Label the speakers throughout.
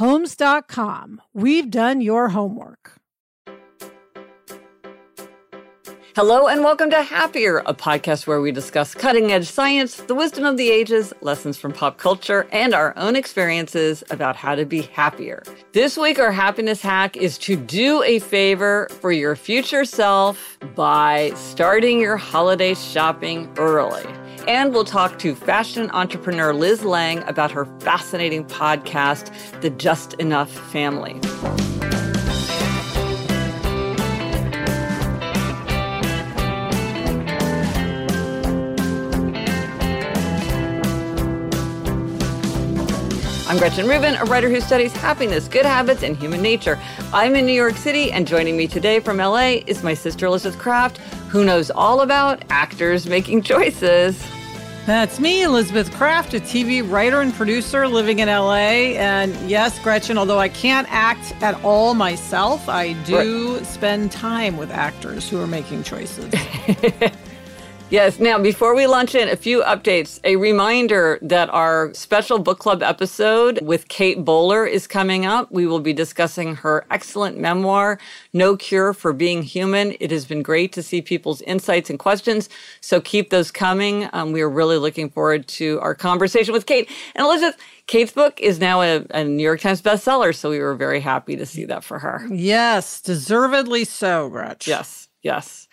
Speaker 1: Homes.com. We've done your homework.
Speaker 2: Hello and welcome to Happier, a podcast where we discuss cutting edge science, the wisdom of the ages, lessons from pop culture, and our own experiences about how to be happier. This week, our happiness hack is to do a favor for your future self by starting your holiday shopping early. And we'll talk to fashion entrepreneur Liz Lange about her fascinating podcast, The Just Enough Family. I'm Gretchen Rubin, a writer who studies happiness, good habits, and human nature. I'm in New York City, and joining me today from LA is my sister Elizabeth Craft, who knows all about actors making choices.
Speaker 1: That's me, Elizabeth Craft, a TV writer and producer living in LA. And yes, Gretchen, although I can't act at all myself, I do right. spend time with actors who are making choices.
Speaker 2: Yes. Now, before we launch in, a few updates. A reminder that our special book club episode with Kate Bowler is coming up. We will be discussing her excellent memoir, No Cure for Being Human. It has been great to see people's insights and questions. So keep those coming. Um, we are really looking forward to our conversation with Kate. And Elizabeth, Kate's book is now a, a, New York Times bestseller, so we were very happy to see that for her.
Speaker 1: Yes, deservedly so, Gretch.
Speaker 2: Yes, yes.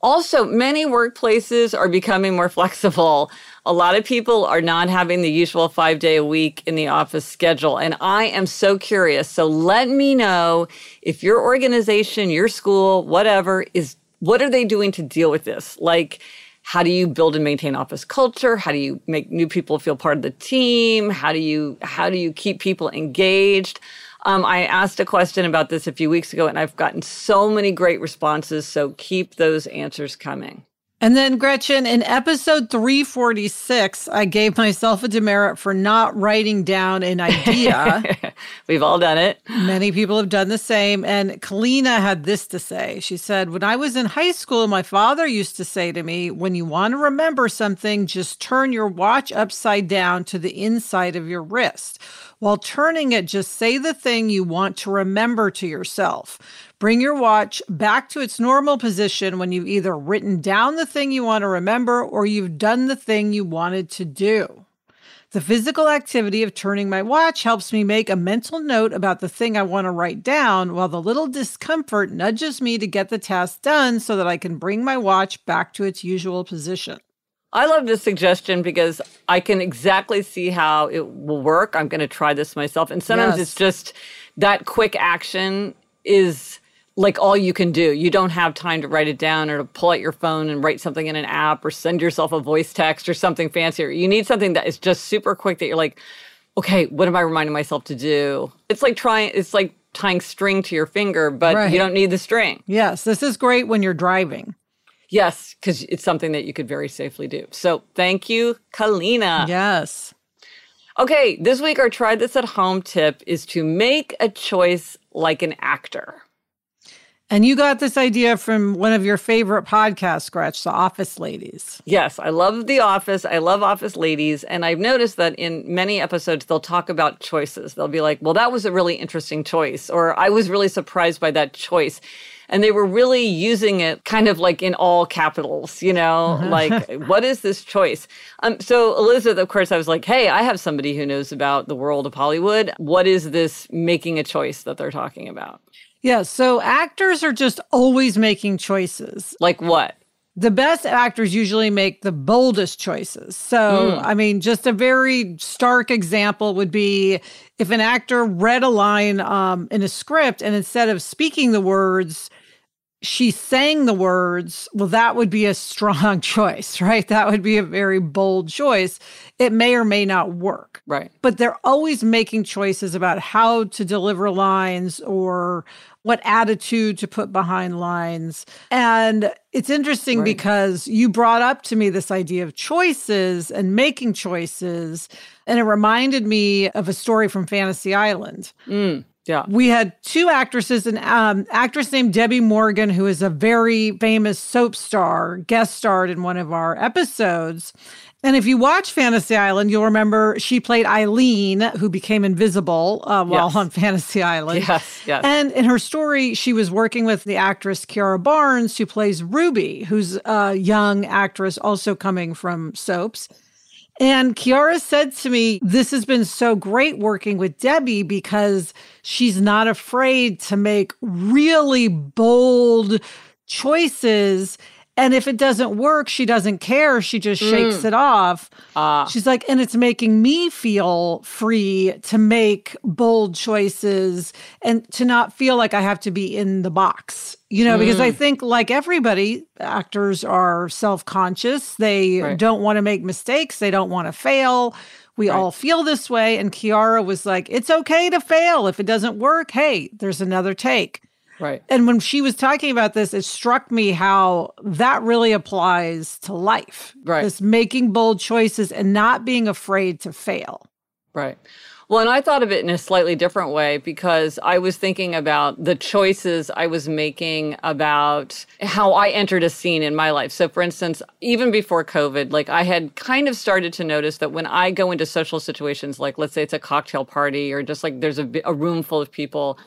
Speaker 2: Also, many workplaces are becoming more flexible. A lot of people are not having the usual five day a week in the office schedule. And I am so curious. So let me know if your organization, your school, whatever is, what are they doing to deal with this? Like, how do you build and maintain office culture? How do you make new people feel part of the team? How do you, how do you keep people engaged? Um, I asked a question about this a few weeks ago, and I've gotten so many great responses. So keep those answers coming.
Speaker 1: And then, Gretchen, in episode 346, I gave myself a demerit for not writing down an idea.
Speaker 2: We've all done it.
Speaker 1: Many people have done the same. And Kalina had this to say. She said, When I was in high school, my father used to say to me, When you want to remember something, just turn your watch upside down to the inside of your wrist. While turning it, just say the thing you want to remember to yourself. Bring your watch back to its normal position when you've either written down the thing you want to remember or you've done the thing you wanted to do. The physical activity of turning my watch helps me make a mental note about the thing I want to write down, while the little discomfort nudges me to get the task done so that I can bring my watch back to its usual position.
Speaker 2: I love this suggestion because I can exactly see how it will work. I'm going to try this myself. And sometimes yes. it's just that quick action is like all you can do. You don't have time to write it down or to pull out your phone and write something in an app or send yourself a voice text or something fancier. You need something that is just super quick that you're like, okay, what am I reminding myself to do? It's like trying, it's like tying string to your finger, but right. you don't need the string.
Speaker 1: Yes, this is great when you're driving.
Speaker 2: Yes, because it's something that you could very safely do. So thank you, Kalina.
Speaker 1: Yes.
Speaker 2: Okay, this week our try this at home tip is to make a choice like an actor.
Speaker 1: And you got this idea from one of your favorite podcasts, Scratch, The Office Ladies.
Speaker 2: Yes, I love The Office. I love Office Ladies. And I've noticed that in many episodes, they'll talk about choices. They'll be like, well, that was a really interesting choice, or I was really surprised by that choice. And they were really using it kind of like in all capitals, you know, like, what is this choice? Um, so, Elizabeth, of course, I was like, hey, I have somebody who knows about the world of Hollywood. What is this making a choice that they're talking about?
Speaker 1: Yeah. So actors are just always making choices.
Speaker 2: Like what?
Speaker 1: The best actors usually make the boldest choices. So,
Speaker 2: Mm.
Speaker 1: I mean, just a very stark example would be if an actor read a line um, in a script and instead of speaking the words, she sang the words, well, that would be a strong choice, right? That would be a very bold choice. It may or may not work
Speaker 2: Right.
Speaker 1: but they're always making choices about how to deliver lines or what attitude to put behind lines. And it's interesting
Speaker 2: Right.
Speaker 1: because you brought up to me this idea of choices and making choices. And it reminded me of a story from Fantasy Island.
Speaker 2: Mm, yeah.
Speaker 1: We had two actresses, an um, actress named Debbie Morgan, who is a very famous soap star, guest starred in one of our episodes. And if you watch Fantasy Island, you'll remember she played Eileen, who became invisible uh, while
Speaker 2: Yes.
Speaker 1: on Fantasy Island.
Speaker 2: Yes. Yes.
Speaker 1: And in her story, she was working with the actress Kiara Barnes, who plays Ruby, who's a young actress also coming from soaps. And Kiara said to me, This has been so great working with Debbie because she's not afraid to make really bold choices. And if it doesn't work, she doesn't care. She just shakes it off.
Speaker 2: Ah.
Speaker 1: She's like, and it's making me feel free to make bold choices and to not feel like I have to be in the box, you know, because I think, like everybody, actors are self conscious. They
Speaker 2: Right.
Speaker 1: don't want to make mistakes, they don't want to fail. We all feel this way. And Kiara was like, it's okay to fail. If it doesn't work, hey, there's another take.
Speaker 2: Right.
Speaker 1: And when she was talking about this, it struck me how that really applies to life.
Speaker 2: Right.
Speaker 1: This making bold choices and not being afraid to fail.
Speaker 2: Right. Well, and I thought of it in a slightly different way because I was thinking about the choices I was making about how I entered a scene in my life. So, for instance, even before COVID, like I had kind of started to notice that when I go into social situations, like let's say it's a cocktail party or just like there's a, a room full of people,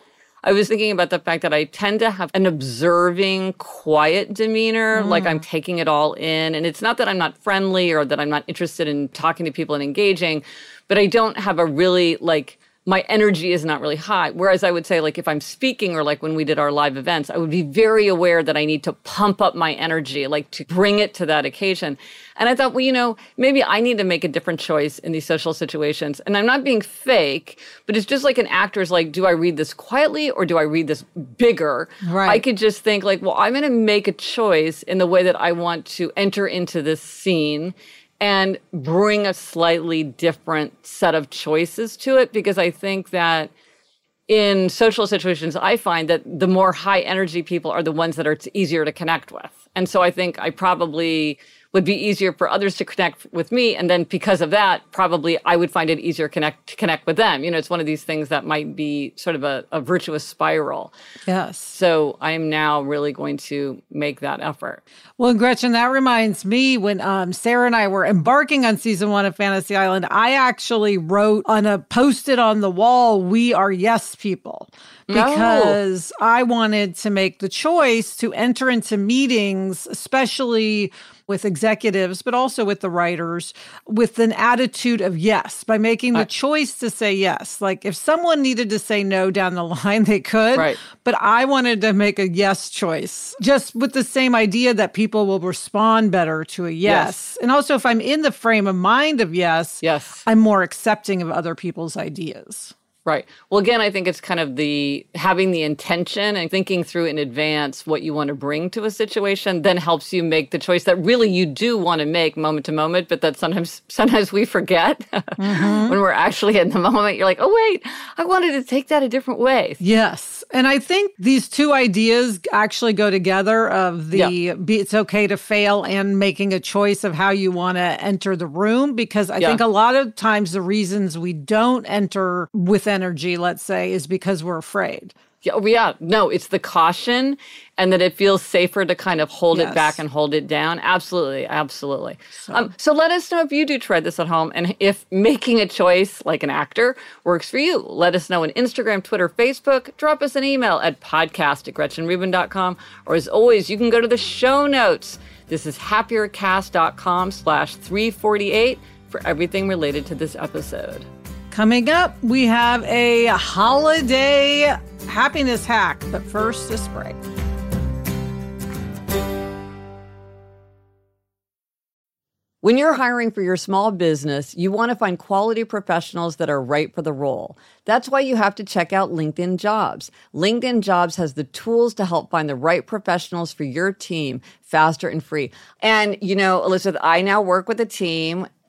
Speaker 2: I was thinking about the fact that I tend to have an observing, quiet demeanor, mm. like I'm taking it all in. And it's not that I'm not friendly or that I'm not interested in talking to people and engaging, but I don't have a really like my energy is not really high. Whereas I would say, like, if I'm speaking or like when we did our live events, I would be very aware that I need to pump up my energy, like to bring it to that occasion. And I thought, well, you know, maybe I need to make a different choice in these social situations. And I'm not being fake, but it's just like an actor's like, do I read this quietly or do I read this bigger?
Speaker 1: Right.
Speaker 2: I could just think, like, well, I'm going to make a choice in the way that I want to enter into this scene and bring a slightly different set of choices to it because I think that in social situations, I find that the more high energy people are the ones that are easier to connect with. And so I think I probably would be easier for others to connect with me. And then because of that, probably I would find it easier connect, to connect with them. You know, it's one of these things that might be sort of a, a virtuous spiral.
Speaker 1: Yes.
Speaker 2: So I am now really going to make that effort.
Speaker 1: Well, Gretchen, that reminds me when um, Sarah and I were embarking on season one of Fantasy Island, I actually wrote on a post it on the wall, We are yes people. Because I wanted to make the choice to enter into meetings, especially with executives, but also with the writers, with an attitude of yes, by making the choice to say yes. Like if someone needed to say no down the line, they could.
Speaker 2: Right.
Speaker 1: But I wanted to make a yes choice, just with the same idea that people will respond better to a yes.
Speaker 2: Yes.
Speaker 1: And also, if I'm in the frame of mind of yes,
Speaker 2: Yes.
Speaker 1: I'm more accepting of other people's ideas.
Speaker 2: Right. Well, again, I think it's kind of the having the intention and thinking through in advance what you want to bring to a situation then helps you make the choice that really you do want to make moment to moment, but that sometimes sometimes we forget mm-hmm. when we're actually in the moment. You're like, oh wait, I wanted to take that a different way.
Speaker 1: Yes, and I think these two ideas actually go together. Of the yeah. be, it's okay to fail and making a choice of how you want to enter the room because I yeah. think a lot of times the reasons we don't enter with energy, let's say, is because we're afraid.
Speaker 2: Yeah, oh, yeah, no, it's the caution and that it feels safer to kind of hold yes. it back and hold it down. Absolutely, absolutely. So. Um, so let us know if you do try this at home and if making a choice like an actor works for you. Let us know on Instagram, Twitter, Facebook. Drop us an email at podcast at gretchenrubin.com. Or as always, you can go to the show notes. This is happiercast.com slash 348 for everything related to this episode.
Speaker 1: Coming up, we have a holiday happiness hack, but first, a spray.
Speaker 2: When you're hiring for your small business, you want to find quality professionals that are right for the role. That's why you have to check out LinkedIn Jobs. LinkedIn Jobs has the tools to help find the right professionals for your team faster and free. And, you know, Elizabeth, I now work with a team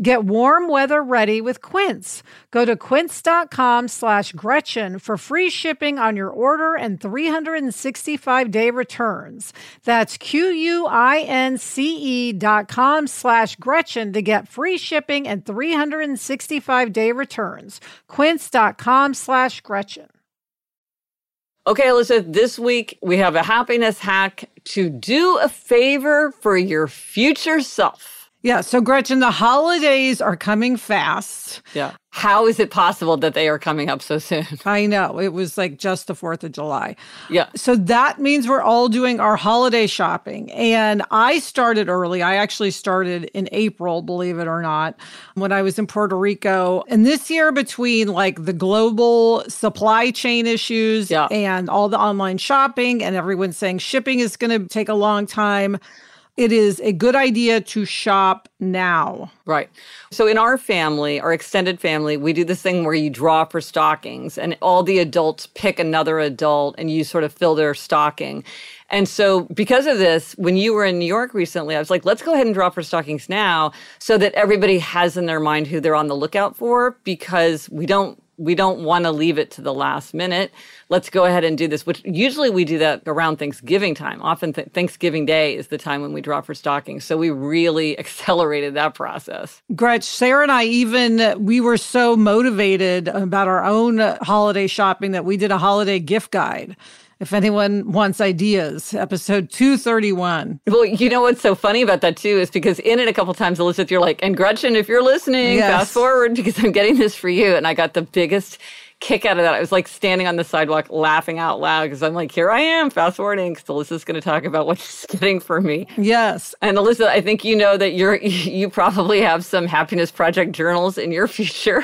Speaker 1: Get warm weather ready with Quince. Go to quince.com slash Gretchen for free shipping on your order and 365 day returns. That's Q-U-I-N-C-E dot com slash Gretchen to get free shipping and 365 day returns. Quince.com slash Gretchen.
Speaker 2: Okay, Elizabeth, this week we have a happiness hack to do a favor for your future self.
Speaker 1: Yeah. So, Gretchen, the holidays are coming fast.
Speaker 2: Yeah. How is it possible that they are coming up so soon?
Speaker 1: I know. It was like just the 4th of July.
Speaker 2: Yeah.
Speaker 1: So that means we're all doing our holiday shopping. And I started early. I actually started in April, believe it or not, when I was in Puerto Rico. And this year, between like the global supply chain issues yeah. and all the online shopping, and everyone saying shipping is going to take a long time it is a good idea to shop now.
Speaker 2: Right. So in our family, our extended family, we do this thing where you draw for stockings and all the adults pick another adult and you sort of fill their stocking. And so, because of this, when you were in New York recently, I was like, let's go ahead and draw for stockings now so that everybody has in their mind who they're on the lookout for because we don't we don't want to leave it to the last minute. Let's go ahead and do this, which usually we do that around Thanksgiving time. Often th- Thanksgiving Day is the time when we draw for stockings. So we really accelerated that process.
Speaker 1: Gretch, Sarah and I even, we were so motivated about our own holiday shopping that we did a holiday gift guide if anyone wants ideas, episode 231.
Speaker 2: Well, you know what's so funny about that too is because in it a couple times, Elizabeth, you're like, and Gretchen, if you're listening, yes. fast forward because I'm getting this for you. And I got the biggest kick out of that. I was like standing on the sidewalk laughing out loud because I'm like, here I am, fast forwarding, because Alyssa's going to talk about what she's getting for me.
Speaker 1: Yes.
Speaker 2: And Alyssa, I think you know that you're you probably have some happiness project journals in your future.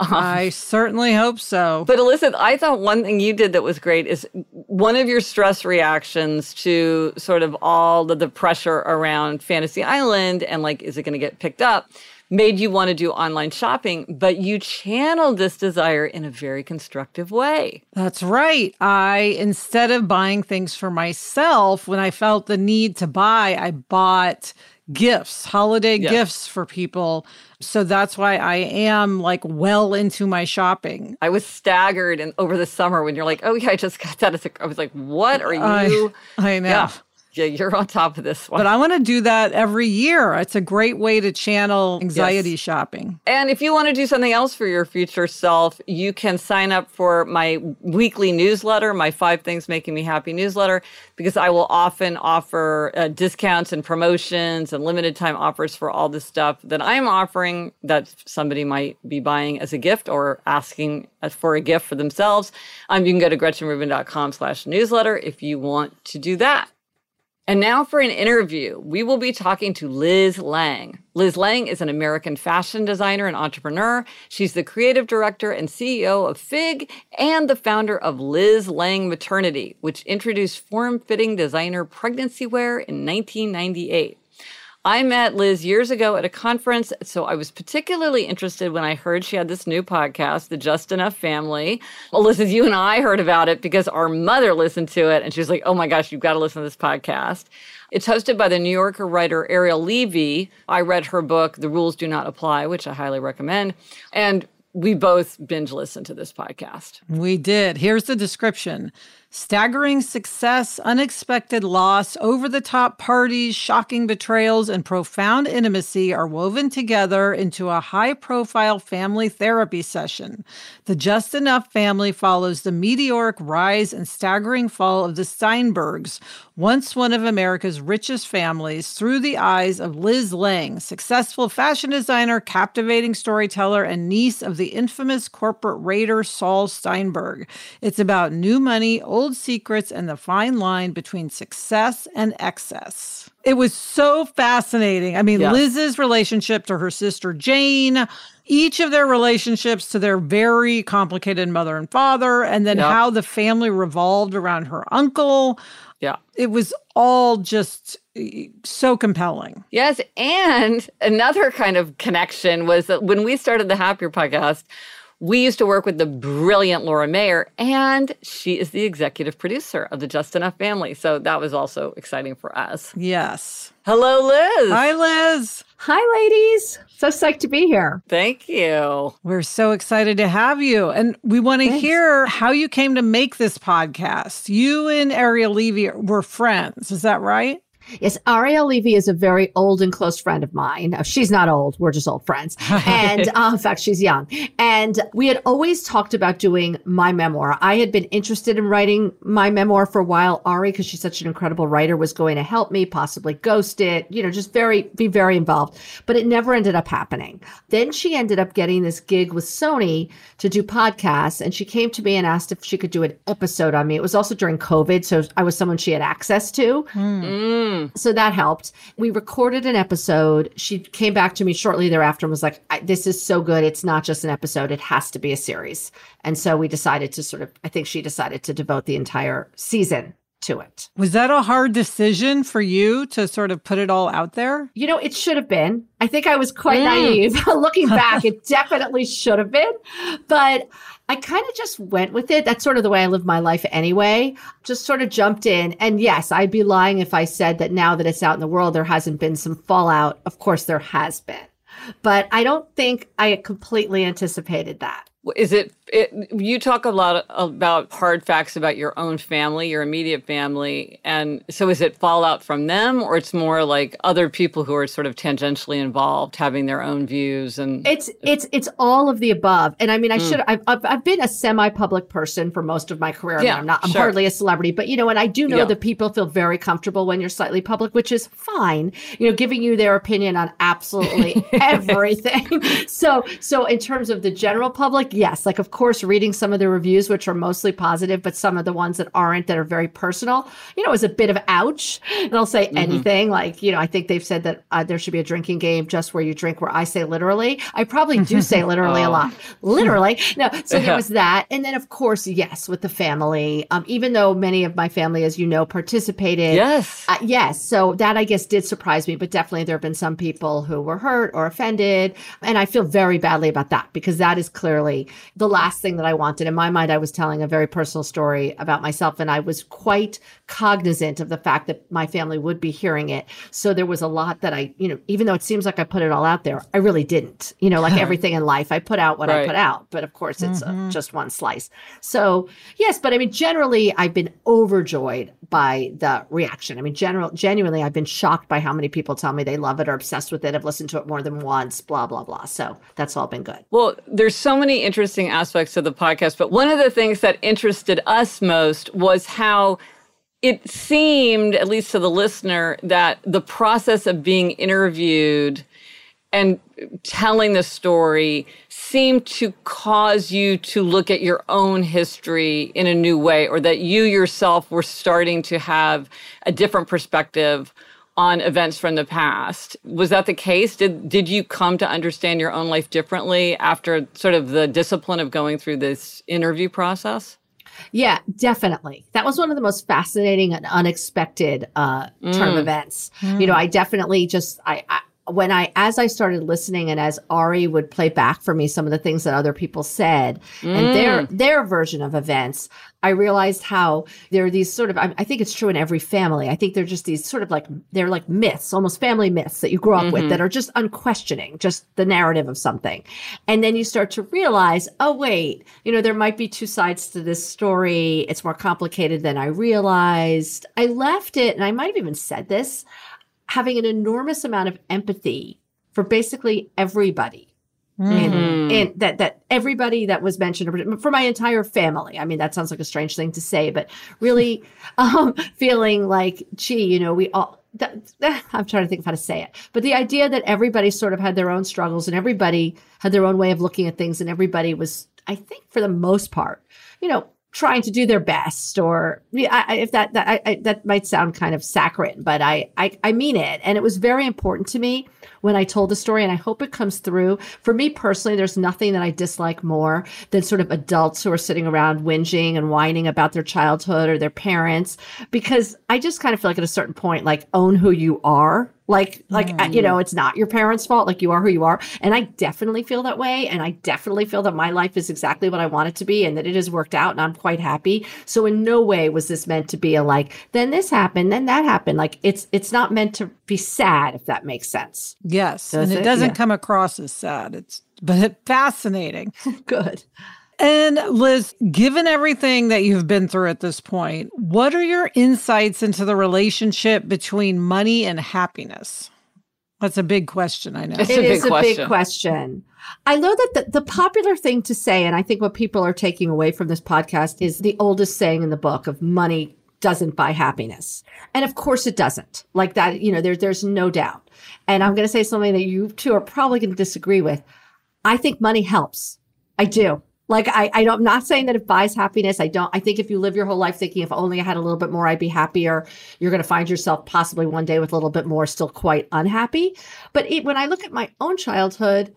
Speaker 1: Um, I certainly hope so.
Speaker 2: But Alyssa, I thought one thing you did that was great is one of your stress reactions to sort of all of the pressure around Fantasy Island and like, is it going to get picked up? Made you want to do online shopping, but you channeled this desire in a very constructive way.
Speaker 1: That's right. I, instead of buying things for myself, when I felt the need to buy, I bought gifts, holiday yes. gifts for people. So that's why I am like well into my shopping.
Speaker 2: I was staggered and over the summer when you're like, oh yeah, I just got that. I was like, what are you?
Speaker 1: I, I know. Yeah.
Speaker 2: Yeah, you're on top of this one.
Speaker 1: But I want to do that every year. It's a great way to channel anxiety yes. shopping.
Speaker 2: And if you want to do something else for your future self, you can sign up for my weekly newsletter, my Five Things Making Me Happy newsletter, because I will often offer uh, discounts and promotions and limited time offers for all the stuff that I'm offering that somebody might be buying as a gift or asking for a gift for themselves. Um, you can go to gretchenrubin.com slash newsletter if you want to do that. And now for an interview. We will be talking to Liz Lange. Liz Lange is an American fashion designer and entrepreneur. She's the creative director and CEO of Figue and the founder of Liz Lange Maternity, which introduced form fitting designer pregnancy wear in 1998. I met Liz years ago at a conference, so I was particularly interested when I heard she had this new podcast, The Just Enough Family. Elizabeth, you and I heard about it because our mother listened to it, and she was like, oh my gosh, you've got to listen to this podcast. It's hosted by the New Yorker writer Ariel Levy. I read her book, The Rules Do Not Apply, which I highly recommend. And we both binge listened to this podcast.
Speaker 1: We did. Here's the description Staggering success, unexpected loss, over the top parties, shocking betrayals, and profound intimacy are woven together into a high profile family therapy session. The Just Enough family follows the meteoric rise and staggering fall of the Steinbergs, once one of America's richest families, through the eyes of Liz Lange, successful fashion designer, captivating storyteller, and niece of the infamous corporate raider Saul Steinberg. It's about new money, old secrets, and the fine line between success and excess. It was so fascinating. I mean, Liz's relationship to her sister Jane, each of their relationships to their very complicated mother and father, and then yep. how the family revolved around her uncle.
Speaker 2: Yeah.
Speaker 1: It was all just eh, so compelling.
Speaker 2: Yes. And another kind of connection was that when we started the Happier podcast, we used to work with the brilliant Laura Mayer, and she is the executive producer of the Just Enough family. So that was also exciting for us.
Speaker 1: Yes.
Speaker 2: Hello, Liz.
Speaker 1: Hi, Liz.
Speaker 3: Hi, ladies. So psyched to be here.
Speaker 2: Thank you.
Speaker 1: We're so excited to have you. And we want to hear how you came to make this podcast. You and Ariel Levy were friends. Is that right?
Speaker 3: Yes, Ariel Levy is a very old and close friend of mine. Uh, she's not old. We're just old friends. And uh, in fact, she's young. And we had always talked about doing my memoir. I had been interested in writing my memoir for a while. Ari, because she's such an incredible writer, was going to help me, possibly ghost it, you know, just very, be very involved. But it never ended up happening. Then she ended up getting this gig with Sony to do podcasts. And she came to me and asked if she could do an episode on me. It was also during COVID. So I was someone she had access to.
Speaker 2: Mm.
Speaker 3: Mm. Mm. So that helped. We recorded an episode. She came back to me shortly thereafter and was like, This is so good. It's not just an episode, it has to be a series. And so we decided to sort of, I think she decided to devote the entire season to it.
Speaker 1: Was that a hard decision for you to sort of put it all out there?
Speaker 3: You know, it should have been. I think I was quite mm. naive. Looking back, it definitely should have been. But I kind of just went with it. That's sort of the way I live my life anyway. Just sort of jumped in. And yes, I'd be lying if I said that now that it's out in the world, there hasn't been some fallout. Of course, there has been. But I don't think I completely anticipated that.
Speaker 2: Is it, it, you talk a lot about hard facts about your own family, your immediate family. And so is it fallout from them or it's more like other people who are sort of tangentially involved having their own views and
Speaker 3: It's it's it's all of the above. And I mean I mm. should I've, I've, I've been a semi-public person for most of my career. Yeah, I'm not I'm sure. hardly a celebrity, but you know, and I do know yeah. that people feel very comfortable when you're slightly public, which is fine. You know, giving you their opinion on absolutely everything. so so in terms of the general public, yes, like of course, reading some of the reviews, which are mostly positive, but some of the ones that aren't, that are very personal, you know, is a bit of ouch. They'll say mm-hmm. anything like, you know, I think they've said that uh, there should be a drinking game just where you drink, where I say literally. I probably do say literally oh. a lot. Literally. No. So there was that. And then, of course, yes, with the family, um, even though many of my family, as you know, participated.
Speaker 2: Yes.
Speaker 3: Uh, yes. So that I guess did surprise me, but definitely there have been some people who were hurt or offended. And I feel very badly about that because that is clearly the last thing that I wanted. In my mind, I was telling a very personal story about myself, and I was quite cognizant of the fact that my family would be hearing it. So there was a lot that I, you know, even though it seems like I put it all out there, I really didn't. You know, like everything in life, I put out what right. I put out. But of course, it's uh, mm-hmm. a, just one slice. So yes, but I mean, generally, I've been overjoyed by the reaction. I mean, general, genuinely, I've been shocked by how many people tell me they love it or obsessed with it, have listened to it more than once, blah blah blah. So that's all been good.
Speaker 2: Well, there's so many interesting aspects of the podcast, but one of the things that interested us most was how it seemed, at least to the listener, that the process of being interviewed and telling the story seemed to cause you to look at your own history in a new way, or that you yourself were starting to have a different perspective on events from the past. Was that the case? Did did you come to understand your own life differently after sort of the discipline of going through this interview process?
Speaker 3: Yeah, definitely. That was one of the most fascinating and unexpected uh, mm. term events. Mm. You know, I definitely just I, I when I, as I started listening and as Ari would play back for me some of the things that other people said mm. and their, mm. their version of events, I realized how there are these sort of, I, I, think it's true in every family. I think they're just these sort of like, they're like myths, almost family myths that you grow up mm-hmm. with that are just unquestioning, just the narrative of something. And then you start to realize, oh, wait, you know, there might be two sides to this story. It's more complicated than I realized. I left it, and I might have even said this having an enormous amount of empathy for basically everybody. And, and, that that everybody that was mentioned for my entire family. I mean, that sounds like a strange thing to say, but really um, feeling like, gee, you know, we all. That, that, I'm trying to think of how to say it, but the idea that everybody sort of had their own struggles and everybody had their own way of looking at things, and everybody was, I think, for the most part, you know, trying to do their best or I, if that that I, that might sound kind of saccharine but I, I i mean it. And it was very important to me when i told the story and i hope it comes through for me personally there's nothing that i dislike more than sort of adults who are sitting around whinging and whining about their childhood or their parents because i just kind of feel like at a certain point like own who you are like, like, mm. you know, it's not your parents' fault. Like you are who you are. And I definitely feel that way. And I definitely feel that my life is exactly what I want it to be and that it has worked out and I'm quite happy. So in no way was this meant to be a like, then this happened, then that happened. Like it's, it's not meant to be sad, if that makes sense.
Speaker 1: Yes. Does and it, it doesn't yeah. come across as sad. It's, but fascinating.
Speaker 3: Good.
Speaker 1: And Liz, given everything that you've been through at this point, what are your insights into the relationship between money and happiness? That's a big question, I know.
Speaker 3: It's it a, is big, a big question. I know that the, the popular thing to say, and I think what people are taking away from this podcast is the oldest saying in the book of money doesn't buy happiness. And of course it doesn't. Like that, you know, there, there's no doubt. And I'm going to say something that you two are probably going to disagree with. I think money helps. I do. Like I, I I'm not saying that it buys happiness. I don't. I think if you live your whole life thinking if only I had a little bit more, I'd be happier. You're going to find yourself possibly one day with a little bit more, still quite unhappy. But it, when I look at my own childhood,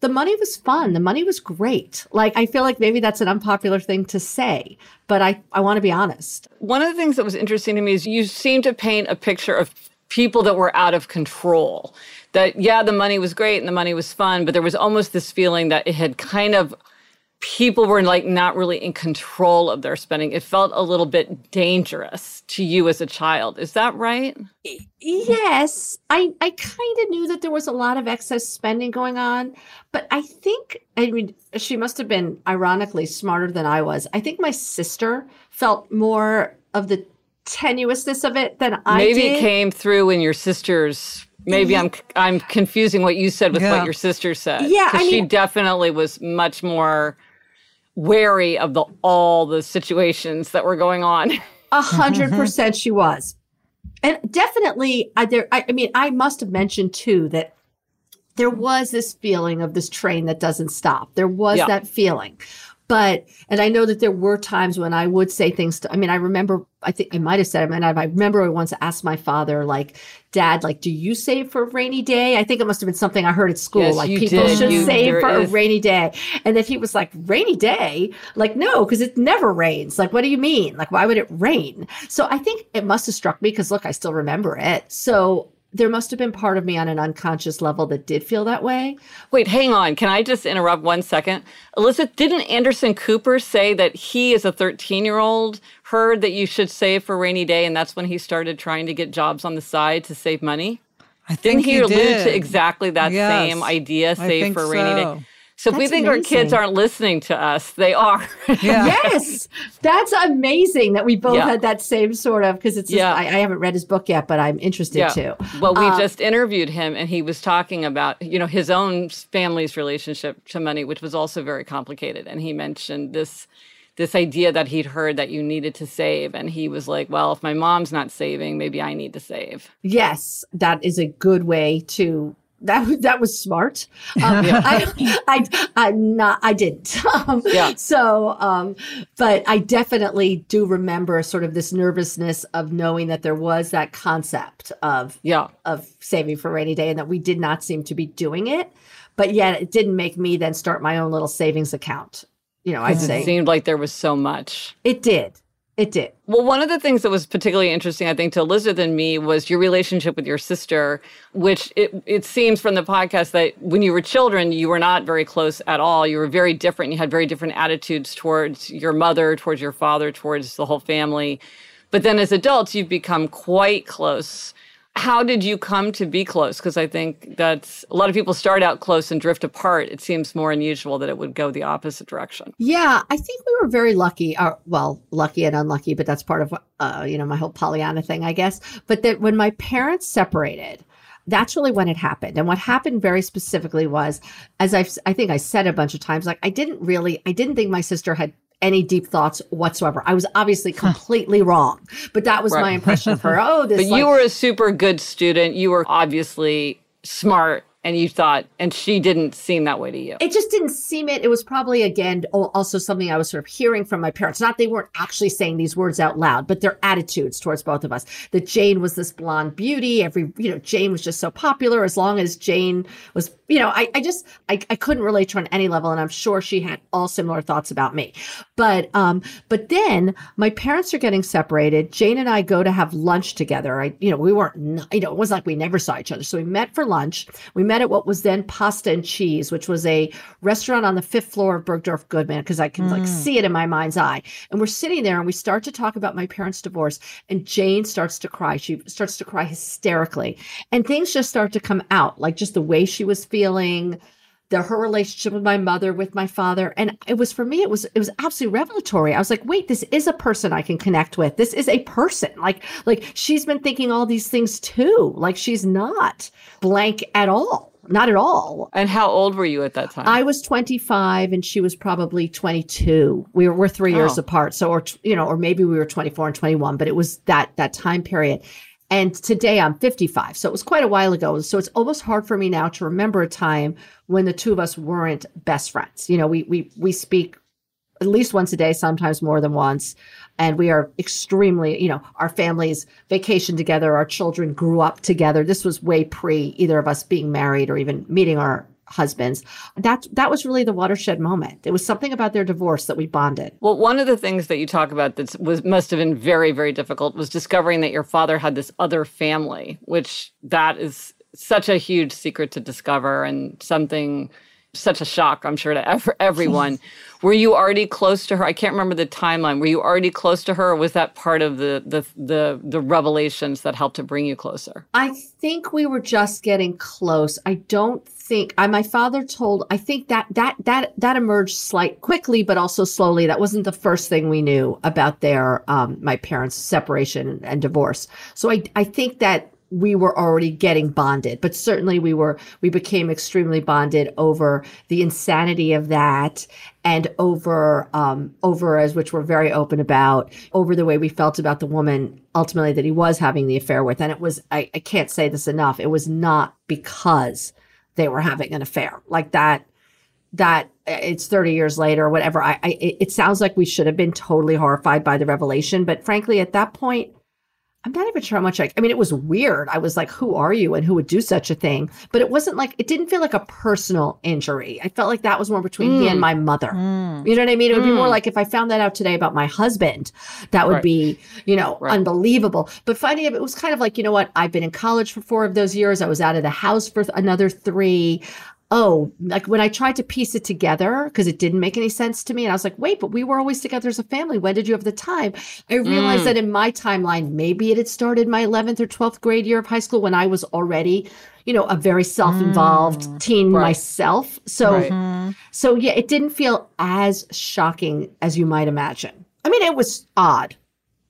Speaker 3: the money was fun. The money was great. Like I feel like maybe that's an unpopular thing to say, but I, I want to be honest.
Speaker 2: One of the things that was interesting to me is you seem to paint a picture of people that were out of control. That yeah, the money was great and the money was fun, but there was almost this feeling that it had kind of people were like not really in control of their spending. It felt a little bit dangerous to you as a child. Is that right?
Speaker 3: Yes. I, I kind of knew that there was a lot of excess spending going on, but I think, I mean, she must have been ironically smarter than I was. I think my sister felt more of the tenuousness of it than I
Speaker 2: Maybe
Speaker 3: did.
Speaker 2: it came through in your sister's maybe I'm I'm confusing what you said with yeah. what your sister said.
Speaker 3: Yeah,
Speaker 2: I mean, she definitely was much more wary of the all the situations that were going on.
Speaker 3: A hundred percent, she was, and definitely, I there. I, I mean, I must have mentioned too that there was this feeling of this train that doesn't stop. There was
Speaker 2: Yeah.
Speaker 3: that feeling. But, and I know that there were times when I would say things to, I mean, I remember, I think I might have said, I mean, I remember I once asked my father, like, Dad, like, do you save for a rainy day? I think it must have been something I heard at school.
Speaker 2: Yes,
Speaker 3: like, people
Speaker 2: did.
Speaker 3: should
Speaker 2: You-
Speaker 3: save for a rainy day. And then he was like, rainy day? Like, no, because it never rains. Like, what do you mean? Like, why would it rain? So I think it must have struck me because look, I still remember it. So there must have been part of me on an unconscious level that did feel that way.
Speaker 2: Wait, hang on. Can I just interrupt one second? Elizabeth, didn't Anderson Cooper say that he, as a 13 year old, heard that you should save for rainy day, and that's when he started trying to get jobs on the side to save money?
Speaker 1: I
Speaker 2: Didn't
Speaker 1: think
Speaker 2: he,
Speaker 1: he
Speaker 2: allude to exactly that
Speaker 1: Yes,
Speaker 2: same idea, save for rainy
Speaker 1: so.
Speaker 2: day? So if we
Speaker 3: That's
Speaker 2: think our kids aren't listening to us, they are.
Speaker 1: Yeah.
Speaker 3: Yes, that's amazing that we both
Speaker 2: Yeah.
Speaker 3: had that same sort of because it's just,
Speaker 2: Yeah.
Speaker 3: I, I haven't read his book yet, but I'm interested to.
Speaker 2: Well, we
Speaker 3: Uh,
Speaker 2: just interviewed him and he was talking about, you know, his own family's relationship to money, which was also very complicated. And he mentioned this this idea that he'd heard that you needed to save. And he was like, Well, if my mom's not saving, maybe I need to save.
Speaker 3: Yes, that is a good way to. That that was smart. Um, I, I I'm not. I didn't. Um,
Speaker 2: Yeah.
Speaker 3: So, um, but I definitely do remember sort of this nervousness of knowing that there was that concept of
Speaker 2: Yeah.
Speaker 3: of saving for rainy day, and that we did not seem to be doing it. But yet, it didn't make me then start my own little savings account. You know, I'd
Speaker 2: It
Speaker 3: say
Speaker 2: seemed like there was so much.
Speaker 3: it did. It did.
Speaker 2: Well, one of the things that was particularly interesting, I think, to Elizabeth and me was your relationship with your sister, which it, it seems from the podcast that when you were children, you were not very close at all. You were very different. You had very different attitudes towards your mother, towards your father, towards the whole family. But then as adults, you've become quite close. How did you come to be close? Because I think that's a lot of people start out close and drift apart. It seems more unusual that it would go the opposite direction.
Speaker 3: Yeah, I think we were very lucky. Uh, well, lucky and unlucky, but that's part of uh, you know my whole Pollyanna thing, I guess. But that when my parents separated, that's really when it happened. And what happened very specifically was, as I've, I think I said a bunch of times, like I didn't really, I didn't think my sister had any deep thoughts whatsoever. I was obviously completely wrong, but that was my impression of her. Oh, this
Speaker 2: But
Speaker 3: like,
Speaker 2: you were a super good student. You were obviously smart, and you thought, and she didn't seem that way to you.
Speaker 3: it just didn't seem it. It was probably again also something I was sort of hearing from my parents. Not they weren't actually saying these words out loud, but their attitudes towards both of us. That Jane was this blonde beauty. Every you know, Jane was just so popular. As long as Jane was, you know, I, I just I, I couldn't relate to her on any level, and I'm sure she had all similar thoughts about me. But um, but then my parents are getting separated. Jane and I go to have lunch together. I you know we weren't you know it wasn't like we never saw each other. So we met for lunch. We met at what was then Pasta and Cheese, which was a restaurant on the fifth floor of Bergdorf Goodman, because I can like mm. see it in my mind's eye. And we're sitting there and we start to talk about my parents' divorce, and Jane starts to cry. She starts to cry hysterically, and things just start to come out, like just the way she was feeling. The, her relationship with my mother, with my father, and it was for me. It was it was absolutely revelatory. I was like, wait, this is a person I can connect with. This is a person. Like like she's been thinking all these things too. Like she's not blank at all. Not at all.
Speaker 2: and how old were you at that time?
Speaker 3: I was 25 and she was probably 22. We were, we're three years
Speaker 2: Oh.
Speaker 3: apart. So, or, you know, or maybe we were 24 and 21, but it was that, that time period. And today I'm 55. So it was quite a while ago. So it's almost hard for me now to remember a time when the two of us weren't best friends. You know, we, we, we speak at least once a day, sometimes more than once. And we are extremely, you know, our families vacation together. Our children grew up together. This was way pre either of us being married or even meeting our husbands. That that was really the watershed moment. It was something about their divorce that we bonded.
Speaker 2: well, one of the things that you talk about that was must have been very, very difficult was discovering that your father had this other family, which that is such a huge secret to discover and something such a shock, I'm sure, to ev- everyone. Were you already close to her? I can't remember the timeline. Were you already close to her, or was that part of the the the, the revelations that helped to bring you closer?
Speaker 3: I think we were just getting close. I don't think I my father told I think that that that that emerged slight quickly but also slowly. That wasn't the first thing we knew about their um my parents' separation and divorce. So I I think that we were already getting bonded, but certainly we were we became extremely bonded over the insanity of that and over um over as which we're very open about over the way we felt about the woman ultimately that he was having the affair with and it was I, I can't say this enough it was not because they were having an affair. Like that, that it's 30 years later or whatever. I, I it sounds like we should have been totally horrified by the revelation, but frankly, at that point, I'm not even sure how much I, I mean, it was weird. I was like, who are you and who would do such a thing? But it wasn't like, it didn't feel like a personal injury. I felt like that was more between mm. me and mm. my mother. Mm. You know what I mean? It would mm. be more mm. like if I found that out today about my husband, that would right. be, you know, right. unbelievable. But finding it, it was kind of like, you know what? I've been in college for four of those years. I was out of the house for another three oh, like when I tried to piece it together because it didn't make any sense to me. And I was like, wait, but we were always together as a family. When did you have the time? I realized mm. that in my timeline, maybe it had started my 11th or 12th grade year of high school when I was already, you know, a very self-involved mm. teen right. myself. So, right. Mm-hmm. so yeah, it didn't feel as shocking as you might imagine. I mean, it was odd.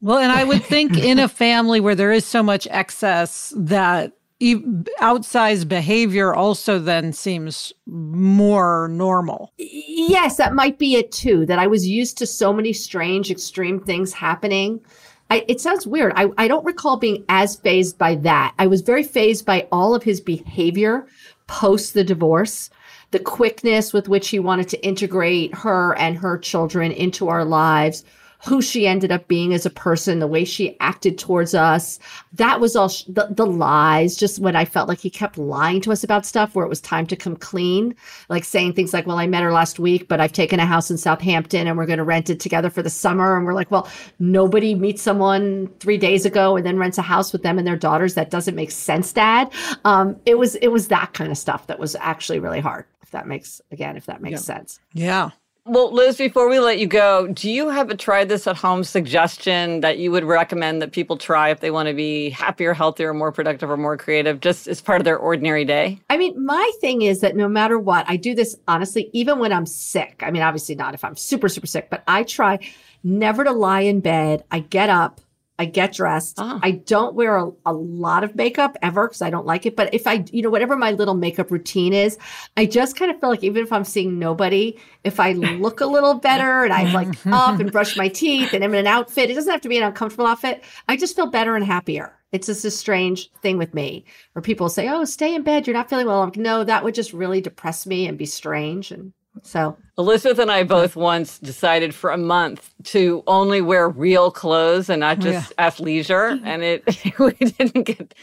Speaker 1: Well, and I would think in a family where there is so much excess that outsized behavior also then seems more normal.
Speaker 3: Yes, that might be it too. That I was used to so many strange, extreme things happening. I, it sounds weird. I, I don't recall being as fazed by that. I was very fazed by all of his behavior post the divorce, the quickness with which he wanted to integrate her and her children into our lives who she ended up being as a person, the way she acted towards us. That was all sh- the, the lies, just when I felt like he kept lying to us about stuff where it was time to come clean, like saying things like, well, I met her last week, but I've taken a house in Southampton and we're going to rent it together for the summer. And we're like, well, nobody meets someone three days ago and then rents a house with them and their daughters. That doesn't make sense, dad. Um, it was, it was that kind of stuff that was actually really hard. If that makes, again, if that makes
Speaker 1: yeah.
Speaker 3: sense.
Speaker 1: Yeah.
Speaker 2: Well, Liz, before we let you go, do you have a try this at home suggestion that you would recommend that people try if they want to be happier, healthier, more productive, or more creative, just as part of their ordinary day?
Speaker 3: I mean, my thing is that no matter what, I do this honestly, even when I'm sick. I mean, obviously not if I'm super, super sick, but I try never to lie in bed. I get up. I get dressed. Oh. I don't wear a, a, lot of makeup ever because I don't like it. But if I, you know, whatever my little makeup routine is, I just kind of feel like even if I'm seeing nobody, if I look a little better and I like up and brush my teeth and I'm in an outfit, it doesn't have to be an uncomfortable outfit. I just feel better and happier. It's just a strange thing with me where people say, Oh, stay in bed. You're not feeling well. I'm like, no, that would just really depress me and be strange. And so
Speaker 2: Elizabeth and I both once decided for a month to only wear real clothes and not oh, just yeah. athleisure. And it we didn't get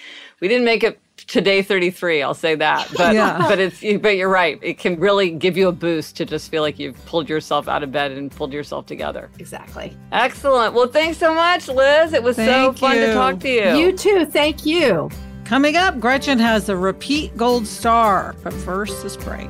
Speaker 2: we didn't make it to day 33, I'll say that. But yeah. but it's but you're right. It can really give you a boost to just feel like you've pulled yourself out of bed and pulled yourself together.
Speaker 3: Exactly.
Speaker 2: Excellent. Well, thanks so much, Liz. It was Thank so fun
Speaker 1: you.
Speaker 2: to talk to you.
Speaker 3: You too. Thank you.
Speaker 1: Coming up, Gretchen has a repeat gold star. But first, this break.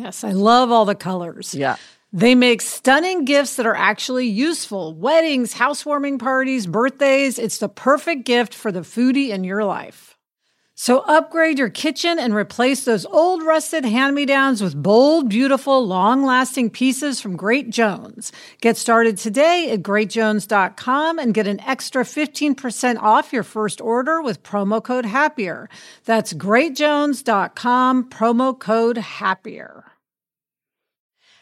Speaker 1: Yes, I love all the colors.
Speaker 2: Yeah.
Speaker 1: They make stunning gifts that are actually useful. Weddings, housewarming parties, birthdays. It's the perfect gift for the foodie in your life. So upgrade your kitchen and replace those old rusted hand-me-downs with bold, beautiful, long-lasting pieces from Great Jones. Get started today at greatjones.com and get an extra 15% off your first order with promo code HAPPIER. That's greatjones.com promo code HAPPIER.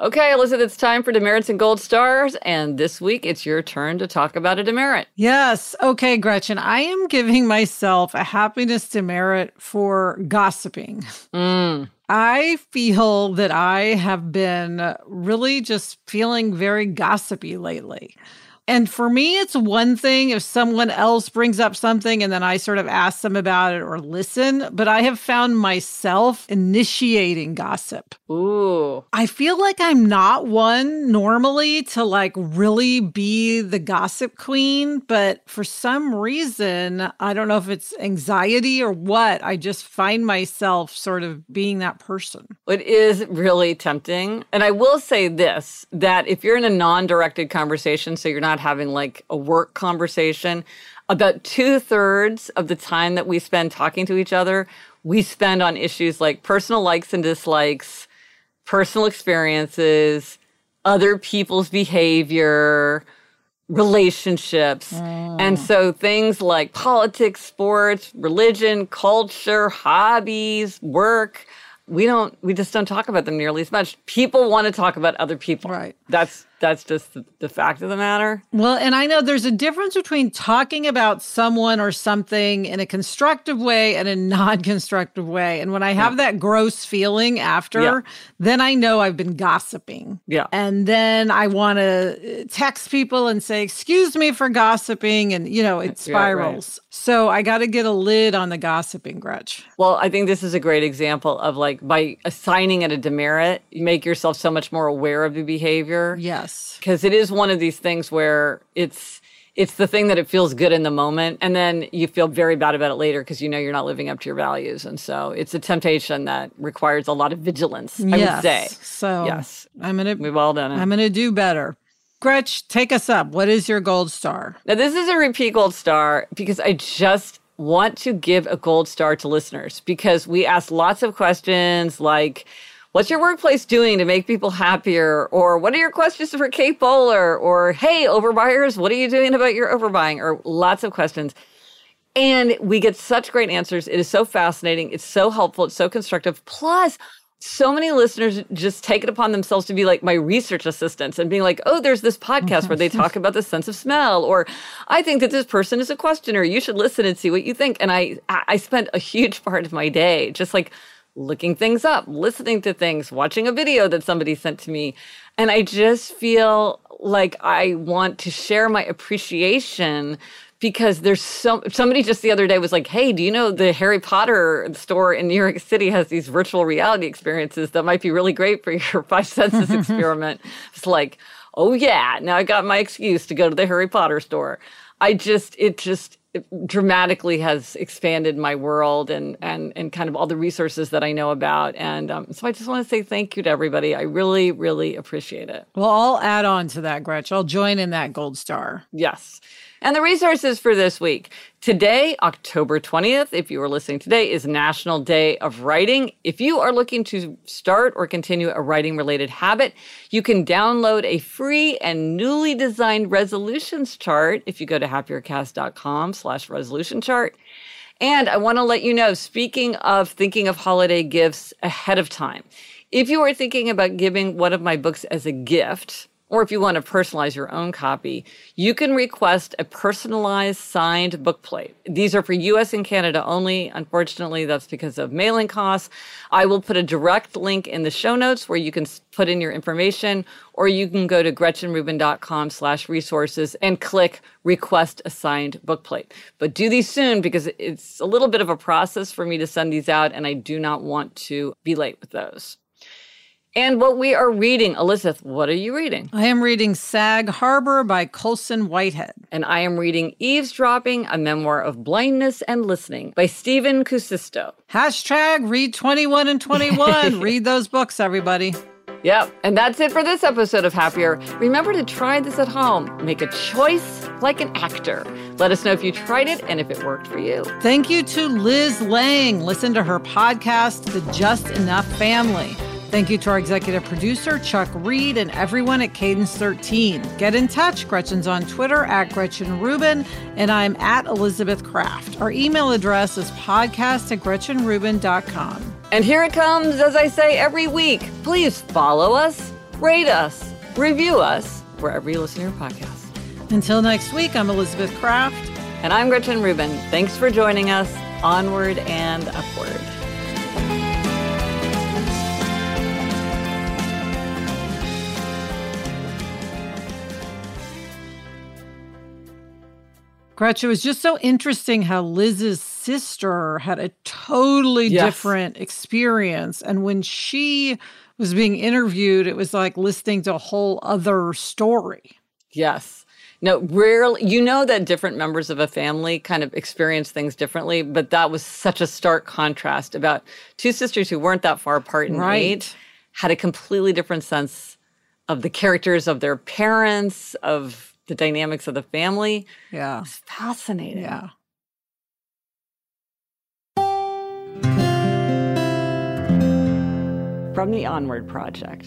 Speaker 2: Okay, Elizabeth, it's time for demerits and gold stars. And this week it's your turn to talk about a demerit.
Speaker 1: Yes. Okay, Gretchen. I am giving myself a happiness demerit for gossiping.
Speaker 2: Mm.
Speaker 1: I feel that I have been really just feeling very gossipy lately. And for me, it's one thing if someone else brings up something and then I sort of ask them about it or listen, but I have found myself initiating gossip.
Speaker 2: Ooh.
Speaker 1: I feel like I'm not one normally to like really be the gossip queen, but for some reason, I don't know if it's anxiety or what, I just find myself sort of being that person.
Speaker 2: It is really tempting. And I will say this that if you're in a non directed conversation, so you're not having like a work conversation, about two thirds of the time that we spend talking to each other, we spend on issues like personal likes and dislikes, personal experiences, other people's behavior, relationships.
Speaker 1: Mm.
Speaker 2: And so things like politics, sports, religion, culture, hobbies, work, we don't we just don't talk about them nearly as much. People want to talk about other people.
Speaker 1: Right.
Speaker 2: That's that's just the, the fact of the matter.
Speaker 1: Well, and I know there's a difference between talking about someone or something in a constructive way and a non constructive way. And when I have that gross feeling after,
Speaker 2: Yeah.
Speaker 1: then I know I've been gossiping.
Speaker 2: Yeah.
Speaker 1: And then I want to uh, text people and say, Excuse me for gossiping. And, you know, it
Speaker 2: Yeah, right.
Speaker 1: spirals. So I got to get a lid on the gossiping, Gretch.
Speaker 2: Well, I think this is a great example of like by assigning it a demerit, you make yourself so much more aware of the behavior.
Speaker 1: Yes.
Speaker 2: because it is one of these things where it's it's the thing that it feels good in the moment and then you feel very bad about it later because you know you're not living up to your values and so it's a temptation that requires a lot of vigilance i
Speaker 1: yes.
Speaker 2: would say
Speaker 1: So
Speaker 2: yes
Speaker 1: I'm to.
Speaker 2: we've all done it
Speaker 1: I'm going to do better. Gretch, take us up. What is your gold star?
Speaker 2: now this is a repeat gold star because i just want to give a gold star to listeners because we ask lots of questions like What's your workplace doing to make people happier? Or what are your questions for Kate Bowler? Or hey, overbuyers, what are you doing about your overbuying? Or lots of questions. And we get such great answers. It is so fascinating. It's so helpful. It's so constructive. Plus, so many listeners just take it upon themselves to be like my research assistants and being like, oh, there's this podcast where they mm-hmm. talk about the sense of smell, or I think that this person is a questioner. You should listen and see what you think. And I, I spent a huge part of my day just like looking things up, listening to things, watching a video that somebody sent to me. And I just feel like I want to share my appreciation because there's so somebody just the other day was like, "Hey, do you know the Harry Potter store in New York City has these virtual reality experiences that might be really great for your five senses experiment?" It's like, "Oh yeah, now I got my excuse to go to the Harry Potter store." I just it just dramatically has expanded my world and and and kind of all the resources that I know about. And um, so I just want to say thank you to everybody. I really, really appreciate it.
Speaker 1: Well, I'll add on to that, Gretch. I'll join in that gold star.
Speaker 2: Yes. And the resources for this week. Today, October 20th, if you are listening today, is National Day of Writing. If you are looking to start or continue a writing related habit, you can download a free and newly designed resolutions chart if you go to happiercast.com slash resolution chart. And I want to let you know, speaking of thinking of holiday gifts ahead of time, if you are thinking about giving one of my books as a gift, or if you want to personalize your own copy, you can request a personalized signed bookplate. These are for US and Canada only. Unfortunately, that's because of mailing costs. I will put a direct link in the show notes where you can put in your information, or you can go to gretchenrubin.com slash resources and click request a signed bookplate. But do these soon because it's a little bit of a process for me to send these out, and I do not want to be late with those and what we are reading. Elizabeth, what are you reading?
Speaker 1: I am reading Sag Harbor by Colson Whitehead.
Speaker 2: And I am reading Eavesdropping, a memoir of blindness and listening by Stephen Kuusisto.
Speaker 1: Hashtag read 21 and 21. read those books, everybody.
Speaker 2: Yep. And that's it for this episode of Happier. Remember to try this at home. Make a choice like an actor. Let us know if you tried it and if it worked for you.
Speaker 1: Thank you to Liz Lange. Listen to her podcast, The Just Enough Family. Thank you to our executive producer, Chuck Reed, and everyone at Cadence 13. Get in touch. Gretchen's on Twitter at Gretchen Rubin, and I'm at Elizabeth Craft. Our email address is podcast at GretchenRubin.com.
Speaker 2: And here it comes, as I say every week. Please follow us, rate us, review us, wherever you listen to your podcast.
Speaker 1: Until next week, I'm Elizabeth Craft.
Speaker 2: And I'm Gretchen Rubin. Thanks for joining us. Onward and upward.
Speaker 1: Gretchen, it was just so interesting how Liz's sister had a totally yes. different experience. And when she was being interviewed, it was like listening to a whole other story.
Speaker 2: Yes. No, rarely, you know that different members of a family kind of experience things differently, but that was such a stark contrast about two sisters who weren't that far apart in right. age, had a completely different sense of the characters of their parents, of the dynamics of the family.
Speaker 1: Yeah.
Speaker 2: It's fascinating.
Speaker 1: Yeah.
Speaker 2: From the Onward Project.